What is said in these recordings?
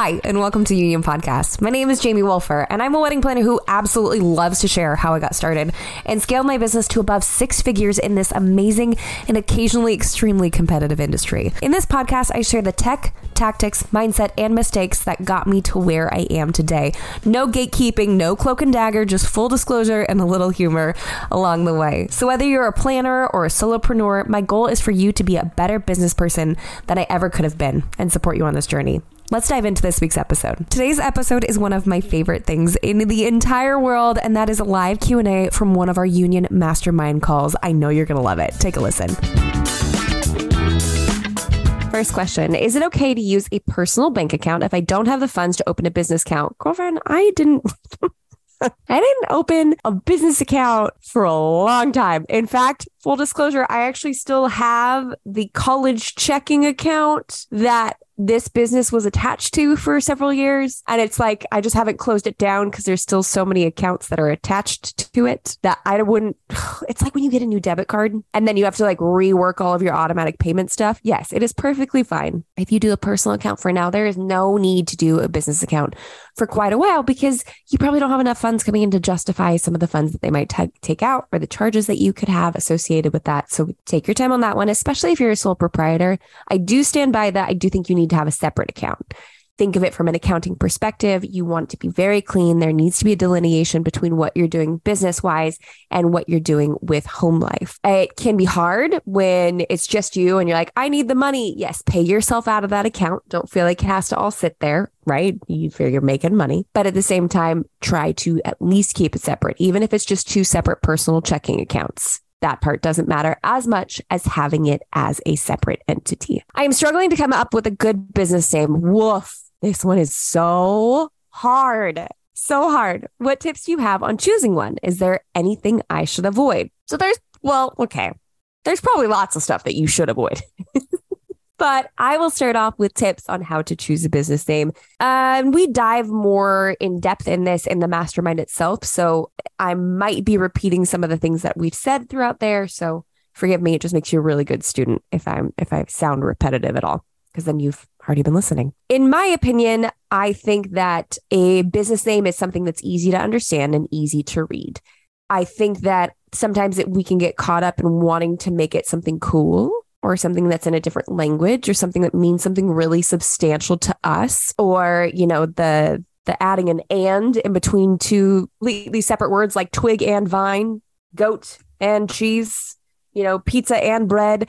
Hi, and welcome to Union Podcast. My name is Jamie Wolfer, and I'm a wedding planner who absolutely loves to share how I got started and scaled my business to above six figures in this amazing and occasionally extremely competitive industry. In this podcast, I share the tech, tactics, mindset, and mistakes that got me to where I am today. No gatekeeping, no cloak and dagger, just full disclosure and a little humor along the way. So, whether you're a planner or a solopreneur, my goal is for you to be a better business person than I ever could have been and support you on this journey. Let's dive into this week's episode. Today's episode is one of my favorite things in the entire world, and that is a live Q&A from one of our union mastermind calls. I know you're going to love it. Take a listen. First question Is it okay to use a personal bank account if I don't have the funds to open a business account? Girlfriend, I didn't. I didn't open a business account for a long time. In fact, full disclosure, I actually still have the college checking account that this business was attached to for several years. And it's like, I just haven't closed it down because there's still so many accounts that are attached to it that I wouldn't. It's like when you get a new debit card and then you have to like rework all of your automatic payment stuff. Yes, it is perfectly fine. If you do a personal account for now, there is no need to do a business account for quite a while because you probably don't have enough funds coming in to justify some of the funds that they might t- take out or the charges that you could have associated with that. So take your time on that one, especially if you're a sole proprietor. I do stand by that. I do think you need to have a separate account think of it from an accounting perspective. You want to be very clean. There needs to be a delineation between what you're doing business wise and what you're doing with home life. It can be hard when it's just you and you're like, I need the money. Yes, pay yourself out of that account. Don't feel like it has to all sit there, right? You feel you're making money. But at the same time, try to at least keep it separate, even if it's just two separate personal checking accounts that part doesn't matter as much as having it as a separate entity. I am struggling to come up with a good business name. Woof. This one is so hard. So hard. What tips do you have on choosing one? Is there anything I should avoid? So there's, well, okay. There's probably lots of stuff that you should avoid. but I will start off with tips on how to choose a business name. And we dive more in depth in this in the mastermind itself. So I might be repeating some of the things that we've said throughout there. So forgive me. It just makes you a really good student if I'm, if I sound repetitive at all, because then you've already been listening. In my opinion, I think that a business name is something that's easy to understand and easy to read. I think that sometimes we can get caught up in wanting to make it something cool or something that's in a different language or something that means something really substantial to us or you know the the adding an and in between two these separate words like twig and vine goat and cheese you know pizza and bread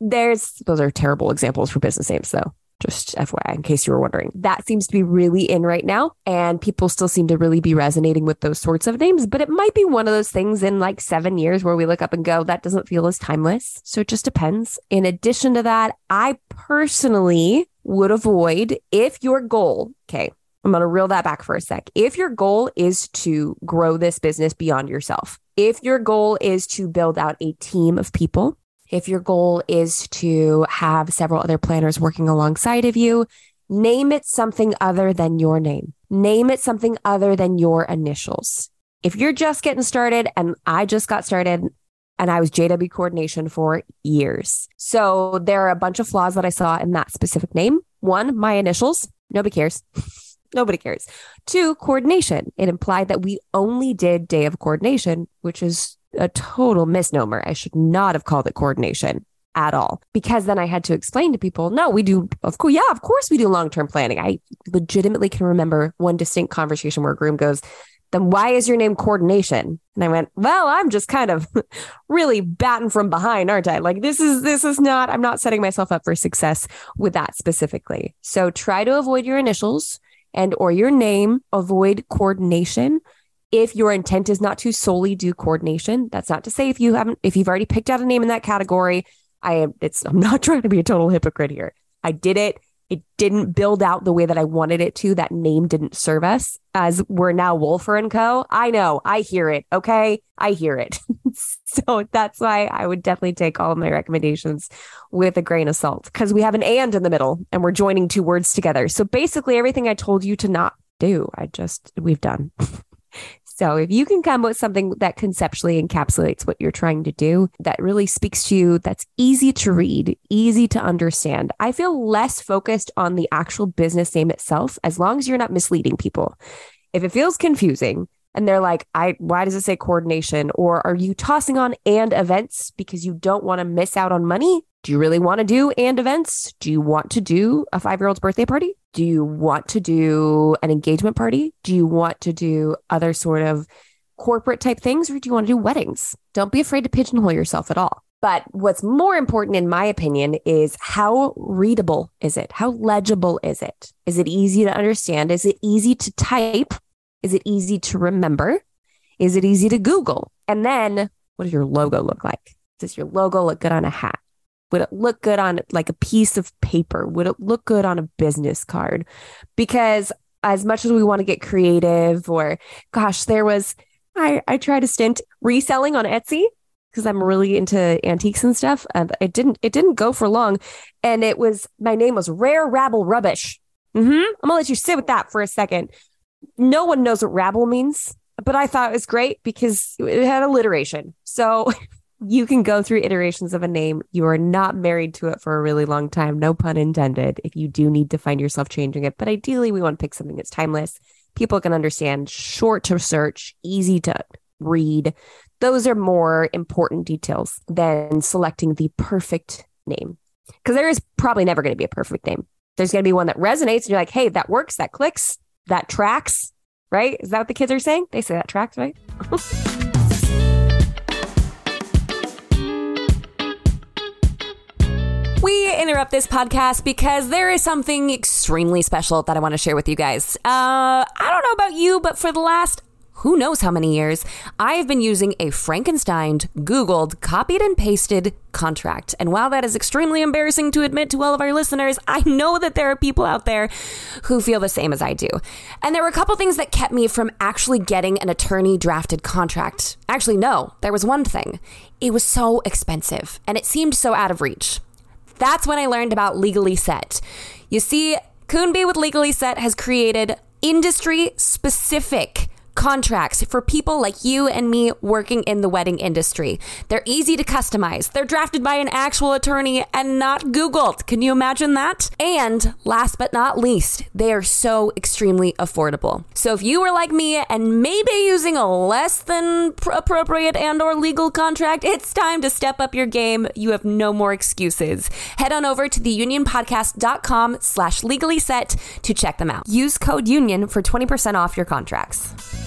there's those are terrible examples for business names though just FYI, in case you were wondering. That seems to be really in right now. And people still seem to really be resonating with those sorts of names. But it might be one of those things in like seven years where we look up and go, that doesn't feel as timeless. So it just depends. In addition to that, I personally would avoid if your goal, okay, I'm going to reel that back for a sec. If your goal is to grow this business beyond yourself, if your goal is to build out a team of people, if your goal is to have several other planners working alongside of you, name it something other than your name. Name it something other than your initials. If you're just getting started, and I just got started and I was JW coordination for years. So there are a bunch of flaws that I saw in that specific name. One, my initials. Nobody cares. Nobody cares. Two, coordination. It implied that we only did day of coordination, which is a total misnomer. I should not have called it coordination at all because then I had to explain to people, no, we do, of course, yeah, of course we do long term planning. I legitimately can remember one distinct conversation where a groom goes, then why is your name coordination? And I went, well, I'm just kind of really batting from behind, aren't I? Like this is this is not I'm not setting myself up for success with that specifically. So try to avoid your initials and or your name, avoid coordination if your intent is not to solely do coordination that's not to say if you haven't if you've already picked out a name in that category i am it's i'm not trying to be a total hypocrite here. I did it. It didn't build out the way that i wanted it to. That name didn't serve us as we're now wolfer and co. I know. I hear it. Okay. I hear it. So that's why i would definitely take all of my recommendations with a grain of salt because we have an and in the middle and we're joining two words together. So basically everything i told you to not do i just we've done So if you can come up with something that conceptually encapsulates what you're trying to do, that really speaks to you, that's easy to read, easy to understand, I feel less focused on the actual business name itself as long as you're not misleading people. If it feels confusing, and they're like, I why does it say coordination? Or are you tossing on and events because you don't want to miss out on money? Do you really want to do and events? Do you want to do a five year old's birthday party? Do you want to do an engagement party? Do you want to do other sort of corporate type things or do you want to do weddings? Don't be afraid to pigeonhole yourself at all. But what's more important, in my opinion, is how readable is it? How legible is it? Is it easy to understand? Is it easy to type? Is it easy to remember? Is it easy to Google? And then what does your logo look like? Does your logo look good on a hat? Would it look good on like a piece of paper? Would it look good on a business card? Because as much as we want to get creative, or gosh, there was, I, I tried a stint reselling on Etsy because I'm really into antiques and stuff. And it didn't, it didn't go for long. And it was, my name was Rare Rabble Rubbish. Mm-hmm. I'm gonna let you sit with that for a second no one knows what rabble means, but I thought it was great because it had alliteration. So you can go through iterations of a name. You are not married to it for a really long time. No pun intended. If you do need to find yourself changing it, but ideally, we want to pick something that's timeless. People can understand, short to search, easy to read. Those are more important details than selecting the perfect name. Because there is probably never going to be a perfect name. There's going to be one that resonates and you're like, hey, that works, that clicks that tracks, right? Is that what the kids are saying? They say that tracks, right? We interrupt this podcast because there is something extremely special that I want to share with you guys. Uh, I don't know about you, but for the last who knows how many years, I have been using a Frankenstein, Googled, copied and pasted contract. And while that is extremely embarrassing to admit to all of our listeners, I know that there are people out there who feel the same as I do. And there were a couple things that kept me from actually getting an attorney drafted contract. Actually, no, there was one thing. It was so expensive and it seemed so out of reach. That's when I learned about Legally Set. You see, Coonbee with Legally Set has created industry specific contracts for people like you and me working in the wedding industry. They're easy to customize. They're drafted by an actual attorney and not Googled. Can you imagine that? And last but not least, they are so extremely affordable. So if you were like me and maybe using a less than appropriate and or legal contract, it's time to step up your game. You have no more excuses. Head on over to theunionpodcast.com slash legally set to check them out. Use code UNION for 20% off your contracts.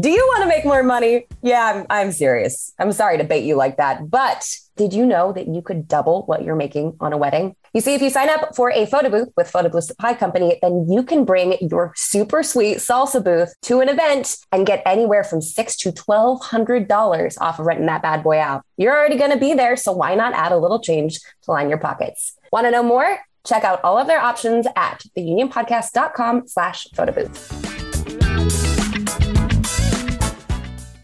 Do you want to make more money? Yeah, I'm, I'm serious. I'm sorry to bait you like that. But did you know that you could double what you're making on a wedding? You see, if you sign up for a photo booth with Photo Booth Supply Company, then you can bring your super sweet salsa booth to an event and get anywhere from six to twelve hundred dollars off of renting that bad boy out. You're already going to be there, so why not add a little change to line your pockets? Want to know more? Check out all of their options at theunionpodcast.com slash photo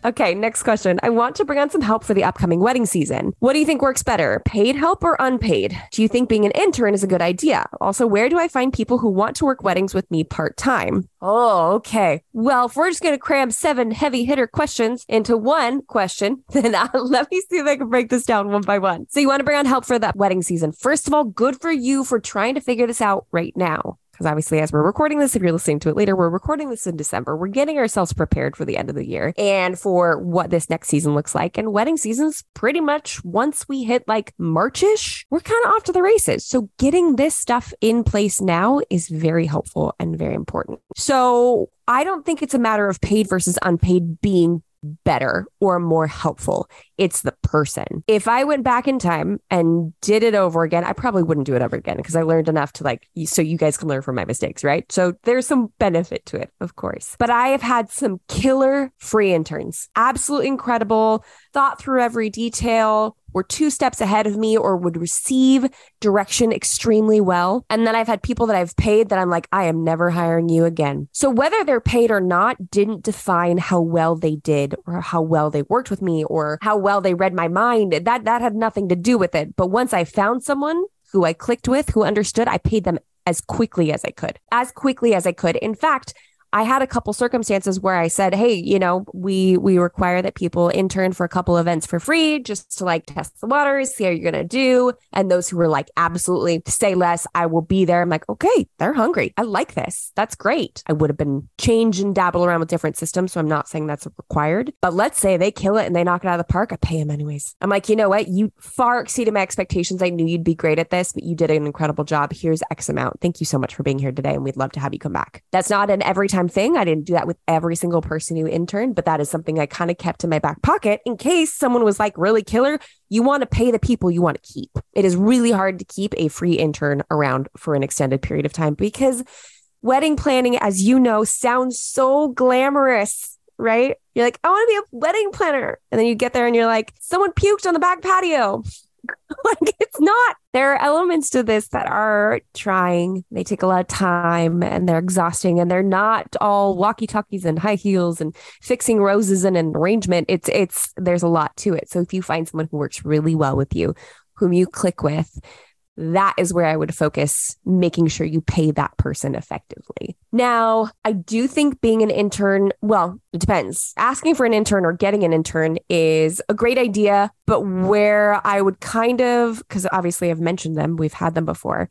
Okay, next question. I want to bring on some help for the upcoming wedding season. What do you think works better, paid help or unpaid? Do you think being an intern is a good idea? Also, where do I find people who want to work weddings with me part time? Oh, okay. Well, if we're just going to cram seven heavy hitter questions into one question, then uh, let me see if I can break this down one by one. So, you want to bring on help for that wedding season. First of all, good for you for trying to figure this out right now because obviously, as we're recording this, if you're listening to it later, we're recording this in December. We're getting ourselves prepared for the end of the year and for what this next season looks like. And wedding season's pretty much once we hit like Marchish, we're kind of off to the races. So getting this stuff in place now is very helpful and very important. So I don't think it's a matter of paid versus unpaid being better or more helpful. It's the person. If I went back in time and did it over again, I probably wouldn't do it ever again because I learned enough to like, so you guys can learn from my mistakes, right? So there's some benefit to it, of course. But I have had some killer free interns, absolutely incredible, thought through every detail, were two steps ahead of me or would receive direction extremely well. And then I've had people that I've paid that I'm like, I am never hiring you again. So whether they're paid or not didn't define how well they did or how well they worked with me or how well they read my mind. That that had nothing to do with it. But once I found someone who I clicked with, who understood, I paid them as quickly as I could, as quickly as I could. In fact, I had a couple circumstances where I said, "Hey, you know, we we require that people intern for a couple events for free just to like test the waters, see how you're going to do." And those who were like, "Absolutely, say less, I will be there." I'm like, "Okay, they're hungry. I like this. That's great." I would have been change and dabble around with different systems, so I'm not saying that's required. But let's say they kill it and they knock it out of the park, I pay them anyways. I'm like, "You know what? You far exceeded my expectations. I knew you'd be great at this, but you did an incredible job. Here's X amount. Thank you so much for being here today and we'd love to have you come back." That's not an every time thing. I didn't do that with every single person who interned, but that is something I kind of kept in my back pocket in case someone was like really killer. You want to pay the people you want to keep. It is really hard to keep a free intern around for an extended period of time because wedding planning, as you know, sounds so glamorous. Right? You're like, I want to be a wedding planner. And then you get there and you're like, someone puked on the back patio. like it's not. There are elements to this that are trying. They take a lot of time and they're exhausting and they're not all walkie-talkies and high heels and fixing roses and an arrangement. It's it's there's a lot to it. So if you find someone who works really well with you, whom you click with, that is where I would focus, making sure you pay that person effectively. Now, I do think being an intern, well, it depends. Asking for an intern or getting an intern is a great idea, but where I would kind of, because obviously I've mentioned them, we've had them before.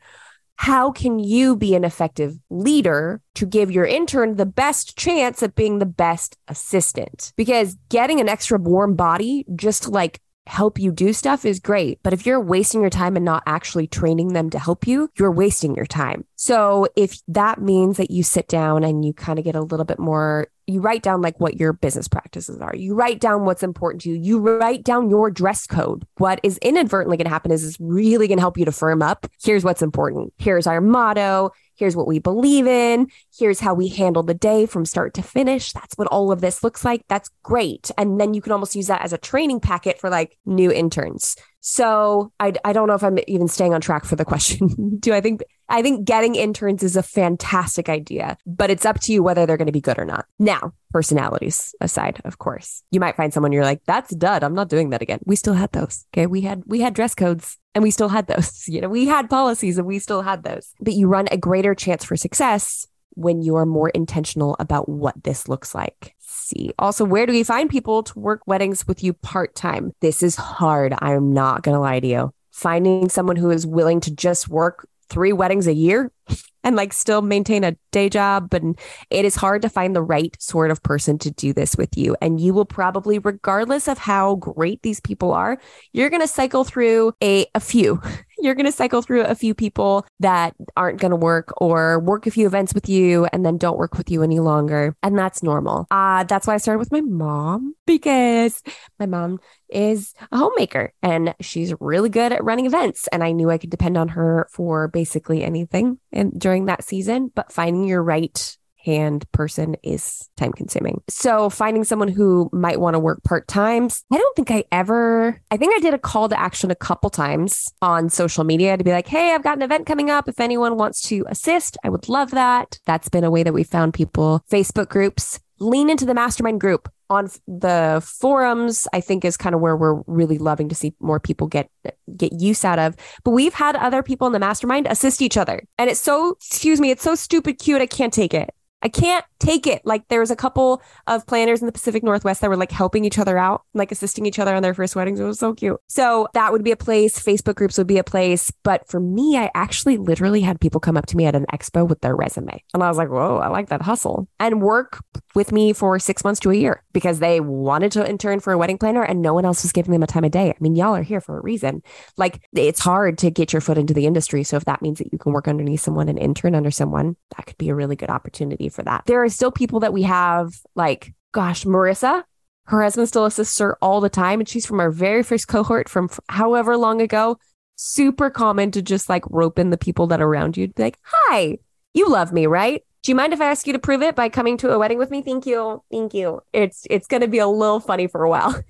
How can you be an effective leader to give your intern the best chance at being the best assistant? Because getting an extra warm body just like help you do stuff is great. But if you're wasting your time and not actually training them to help you, you're wasting your time. So if that means that you sit down and you kind of get a little bit more you write down like what your business practices are. You write down what's important to you. You write down your dress code. What is inadvertently going to happen is is really going to help you to firm up. Here's what's important. Here's our motto. Here's what we believe in. Here's how we handle the day from start to finish. That's what all of this looks like. That's great. And then you can almost use that as a training packet for like new interns. So I, I don't know if I'm even staying on track for the question. Do I think I think getting interns is a fantastic idea, but it's up to you whether they're going to be good or not. Now, personalities aside, of course, you might find someone you're like, that's dud. I'm not doing that again. We still had those. Okay. We had, we had dress codes and we still had those. You know, we had policies and we still had those, but you run a greater chance for success when you are more intentional about what this looks like see. Also, where do we find people to work weddings with you part time? This is hard. I'm not going to lie to you. Finding someone who is willing to just work three weddings a year and like still maintain a day job. But it is hard to find the right sort of person to do this with you. And you will probably, regardless of how great these people are, you're going to cycle through a, a few. You're going to cycle through a few people that aren't going to work or work a few events with you and then don't work with you any longer. And that's normal. Uh, that's why I started with my mom because my mom is a homemaker and she's really good at running events. And I knew I could depend on her for basically anything and during that season, but finding your right hand person is time consuming. So finding someone who might want to work part times, I don't think I ever, I think I did a call to action a couple times on social media to be like, hey, I've got an event coming up. If anyone wants to assist, I would love that. That's been a way that we found people. Facebook groups, lean into the mastermind group on the forums i think is kind of where we're really loving to see more people get get use out of but we've had other people in the mastermind assist each other and it's so excuse me it's so stupid cute i can't take it I can't take it. Like there was a couple of planners in the Pacific Northwest that were like helping each other out, like assisting each other on their first weddings. It was so cute. So that would be a place. Facebook groups would be a place. But for me, I actually literally had people come up to me at an expo with their resume. And I was like, whoa, I like that hustle and work with me for six months to a year because they wanted to intern for a wedding planner and no one else was giving them a time of day. I mean, y'all are here for a reason. Like it's hard to get your foot into the industry. So if that means that you can work underneath someone and intern under someone, that could be a really good opportunity for that. There are still people that we have like, gosh, Marissa, her husband still assists her all the time. And she's from our very first cohort from however long ago. Super common to just like rope in the people that are around you. Be like, hi, you love me, right? Do you mind if I ask you to prove it by coming to a wedding with me? Thank you. Thank you. It's it's gonna be a little funny for a while.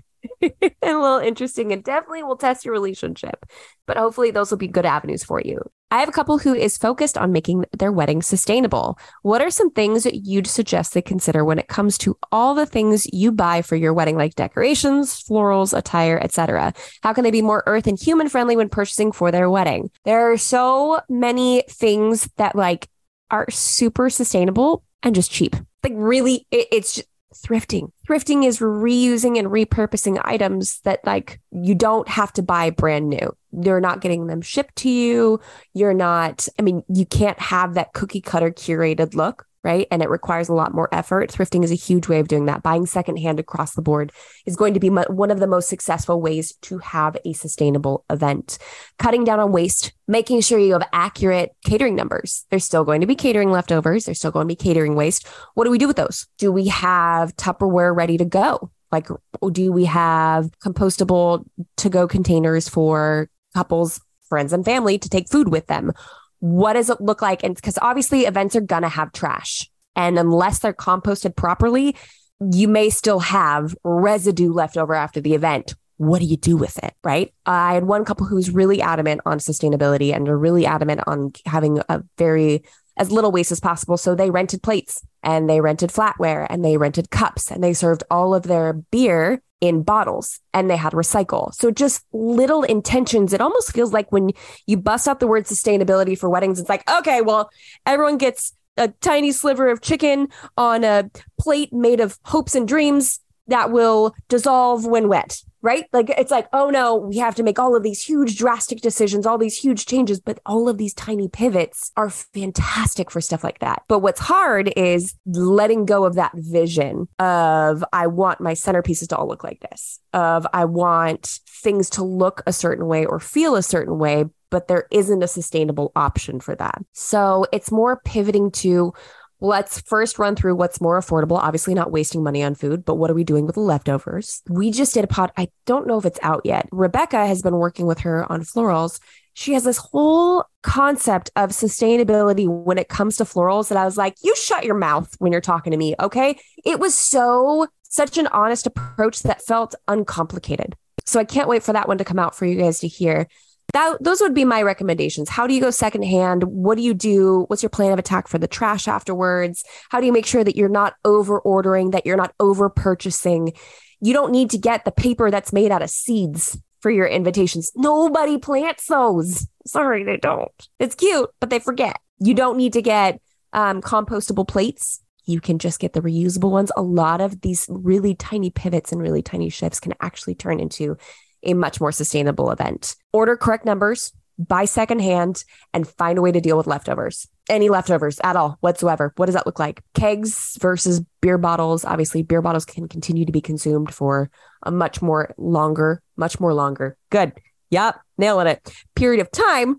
and a little interesting and definitely will test your relationship. But hopefully those will be good avenues for you. I have a couple who is focused on making their wedding sustainable. What are some things you'd suggest they consider when it comes to all the things you buy for your wedding, like decorations, florals, attire, etc.? How can they be more earth and human friendly when purchasing for their wedding? There are so many things that like are super sustainable and just cheap. Like really, it, it's thrifting. Thrifting is reusing and repurposing items that like you don't have to buy brand new. You're not getting them shipped to you. You're not, I mean, you can't have that cookie cutter curated look right? And it requires a lot more effort. Thrifting is a huge way of doing that. Buying secondhand across the board is going to be one of the most successful ways to have a sustainable event. Cutting down on waste, making sure you have accurate catering numbers. There's still going to be catering leftovers, there's still going to be catering waste. What do we do with those? Do we have Tupperware ready to go? Like, do we have compostable to go containers for couples, friends, and family to take food with them? What does it look like? And because obviously events are going to have trash. And unless they're composted properly, you may still have residue left over after the event. What do you do with it? Right. I had one couple who was really adamant on sustainability and are really adamant on having a very as little waste as possible. So they rented plates and they rented flatware and they rented cups and they served all of their beer in bottles and they had recycle. So just little intentions. It almost feels like when you bust out the word sustainability for weddings, it's like, okay, well, everyone gets a tiny sliver of chicken on a plate made of hopes and dreams that will dissolve when wet right? Like it's like, oh no, we have to make all of these huge drastic decisions, all these huge changes, but all of these tiny pivots are fantastic for stuff like that. But what's hard is letting go of that vision of I want my centerpieces to all look like this, of I want things to look a certain way or feel a certain way, but there isn't a sustainable option for that. So it's more pivoting to Let's first run through what's more affordable. Obviously, not wasting money on food, but what are we doing with the leftovers? We just did a pod. I don't know if it's out yet. Rebecca has been working with her on florals. She has this whole concept of sustainability when it comes to florals that I was like, you shut your mouth when you're talking to me. Okay. It was so, such an honest approach that felt uncomplicated. So I can't wait for that one to come out for you guys to hear that those would be my recommendations. How do you go secondhand? What do you do? What's your plan of attack for the trash afterwards? How do you make sure that you're not over ordering, that you're not over purchasing? You don't need to get the paper that's made out of seeds for your invitations. Nobody plants those. Sorry, they don't. It's cute, but they forget. You don't need to get um, compostable plates. You can just get the reusable ones. A lot of these really tiny pivots and really tiny shifts can actually turn into a much more sustainable event. Order correct numbers, buy secondhand, and find a way to deal with leftovers. Any leftovers at all whatsoever. What does that look like? Kegs versus beer bottles. Obviously, beer bottles can continue to be consumed for a much more longer, much more longer. Good. Yep, nailing it. Period of time.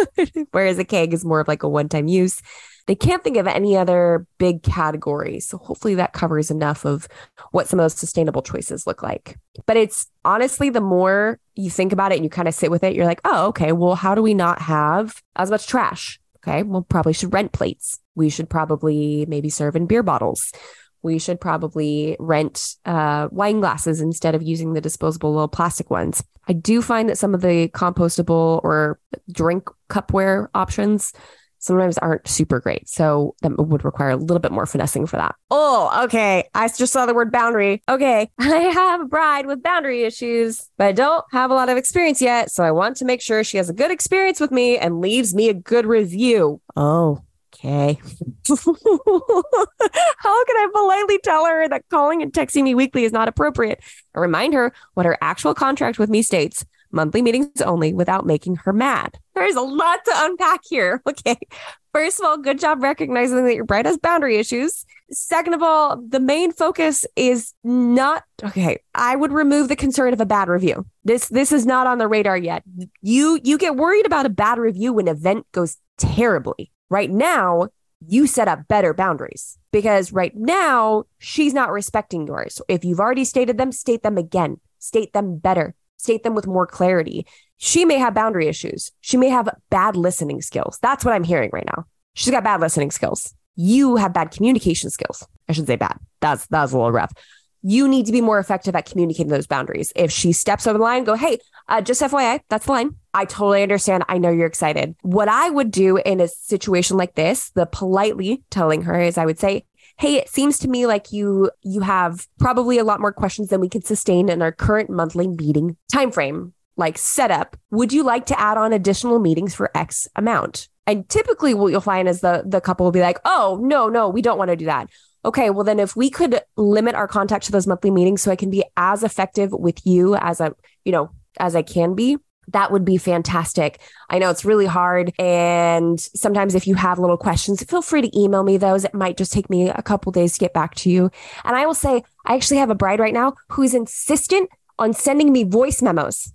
Whereas a keg is more of like a one time use. They can't think of any other big categories. So hopefully that covers enough of what some of those sustainable choices look like. But it's honestly, the more you think about it and you kind of sit with it, you're like, oh, okay, well, how do we not have as much trash? Okay, well, probably should rent plates. We should probably maybe serve in beer bottles. We should probably rent uh, wine glasses instead of using the disposable little plastic ones. I do find that some of the compostable or drink cupware options sometimes aren't super great. So that would require a little bit more finessing for that. Oh, okay. I just saw the word boundary. Okay. I have a bride with boundary issues, but I don't have a lot of experience yet. So I want to make sure she has a good experience with me and leaves me a good review. Oh, okay. How can I politely tell her that calling and texting me weekly is not appropriate? And remind her what her actual contract with me states monthly meetings only without making her mad. There's a lot to unpack here. Okay. First of all, good job recognizing that your bride has boundary issues. Second of all, the main focus is not okay. I would remove the concern of a bad review. This this is not on the radar yet. You you get worried about a bad review when event goes terribly. Right now, you set up better boundaries because right now she's not respecting yours. If you've already stated them, state them again. State them better state them with more clarity. She may have boundary issues. She may have bad listening skills. That's what I'm hearing right now. She's got bad listening skills. You have bad communication skills. I should say bad. That's that's a little rough. you need to be more effective at communicating those boundaries. If she steps over the line, go, hey, uh, just FYI, that's the line. I totally understand. I know you're excited. What I would do in a situation like this, the politely telling her is I would say, hey it seems to me like you you have probably a lot more questions than we can sustain in our current monthly meeting timeframe. Like setup would you like to add on additional meetings for x amount? And typically what you'll find is the the couple will be like oh no no we don't want to do that. Okay well then if we could limit our contact to those monthly meetings so i can be as effective with you as i you know as i can be that would be fantastic. I know it's really hard. And sometimes if you have little questions, feel free to email me those. It might just take me a couple days to get back to you. And I will say, I actually have a bride right now who's insistent on sending me voice memos.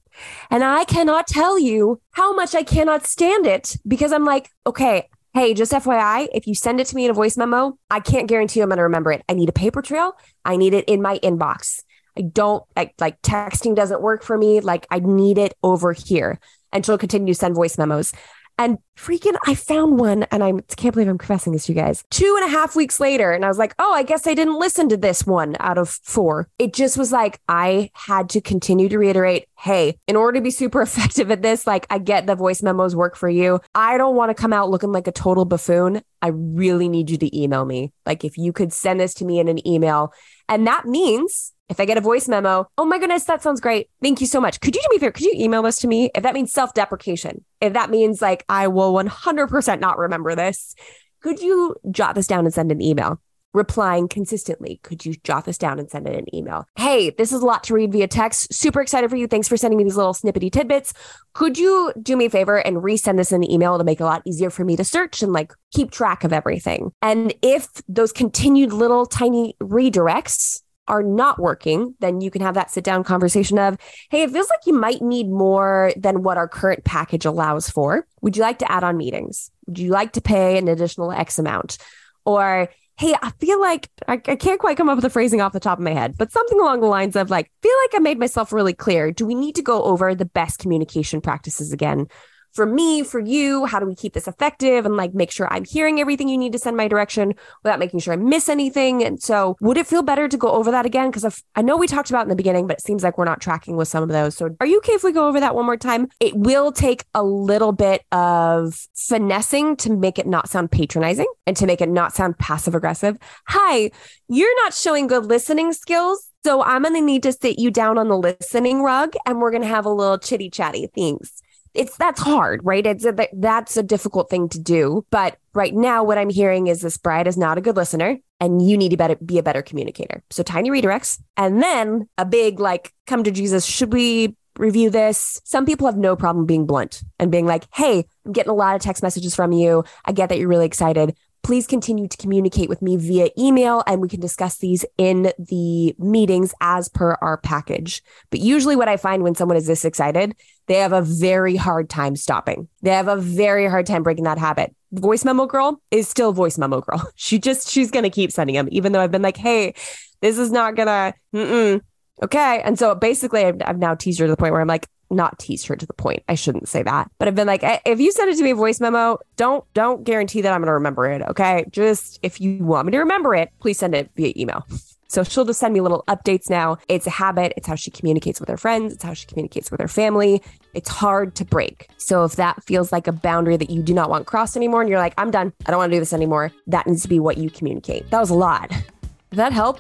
And I cannot tell you how much I cannot stand it because I'm like, okay, hey, just FYI, if you send it to me in a voice memo, I can't guarantee I'm going to remember it. I need a paper trail. I need it in my inbox. I don't I, like texting doesn't work for me. Like I need it over here. And she'll continue to send voice memos. And freaking, I found one and I can't believe I'm confessing this to you guys. Two and a half weeks later, and I was like, oh, I guess I didn't listen to this one out of four. It just was like, I had to continue to reiterate hey, in order to be super effective at this, like, I get the voice memos work for you. I don't want to come out looking like a total buffoon. I really need you to email me. Like, if you could send this to me in an email. And that means if I get a voice memo, oh my goodness, that sounds great. Thank you so much. Could you do me a favor? Could you email this to me? If that means self deprecation, if that means like I will 100% not remember this, could you jot this down and send an email? Replying consistently. Could you jot this down and send it an email? Hey, this is a lot to read via text. Super excited for you. Thanks for sending me these little snippety tidbits. Could you do me a favor and resend this in an email to make it a lot easier for me to search and like keep track of everything? And if those continued little tiny redirects are not working, then you can have that sit down conversation of, hey, it feels like you might need more than what our current package allows for. Would you like to add on meetings? Would you like to pay an additional X amount? Or, hey, I feel like I, I can't quite come up with the phrasing off the top of my head, but something along the lines of like, feel like I made myself really clear. Do we need to go over the best communication practices again? For me, for you, how do we keep this effective and like make sure I'm hearing everything you need to send my direction without making sure I miss anything? And so, would it feel better to go over that again? Because I know we talked about in the beginning, but it seems like we're not tracking with some of those. So, are you okay if we go over that one more time? It will take a little bit of finessing to make it not sound patronizing and to make it not sound passive aggressive. Hi, you're not showing good listening skills. So I'm going to need to sit you down on the listening rug and we're going to have a little chitty chatty. Thanks it's that's hard, right? It's a, that's a difficult thing to do. But right now, what I'm hearing is this bride is not a good listener, and you need to better, be a better communicator. So tiny redirects, and then a big like, come to Jesus. Should we review this? Some people have no problem being blunt and being like, "Hey, I'm getting a lot of text messages from you. I get that you're really excited please continue to communicate with me via email and we can discuss these in the meetings as per our package. But usually, what I find when someone is this excited, they have a very hard time stopping. They have a very hard time breaking that habit. Voice memo girl is still voice memo girl. She just, she's going to keep sending them, even though I've been like, hey, this is not going to, okay. And so basically, I've, I've now teased her to the point where I'm like, not tease her to the point. I shouldn't say that, but I've been like, if you send it to me a voice memo, don't don't guarantee that I'm going to remember it. Okay, just if you want me to remember it, please send it via email. So she'll just send me little updates now. It's a habit. It's how she communicates with her friends. It's how she communicates with her family. It's hard to break. So if that feels like a boundary that you do not want crossed anymore, and you're like, I'm done. I don't want to do this anymore. That needs to be what you communicate. That was a lot. Did that help?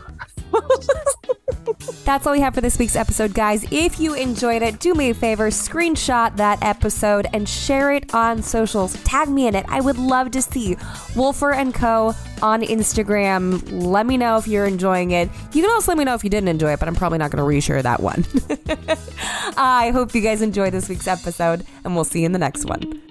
That's all we have for this week's episode, guys. If you enjoyed it, do me a favor, screenshot that episode and share it on socials. Tag me in it. I would love to see Wolfer and Co. on Instagram. Let me know if you're enjoying it. You can also let me know if you didn't enjoy it, but I'm probably not going to reshare that one. I hope you guys enjoyed this week's episode, and we'll see you in the next one.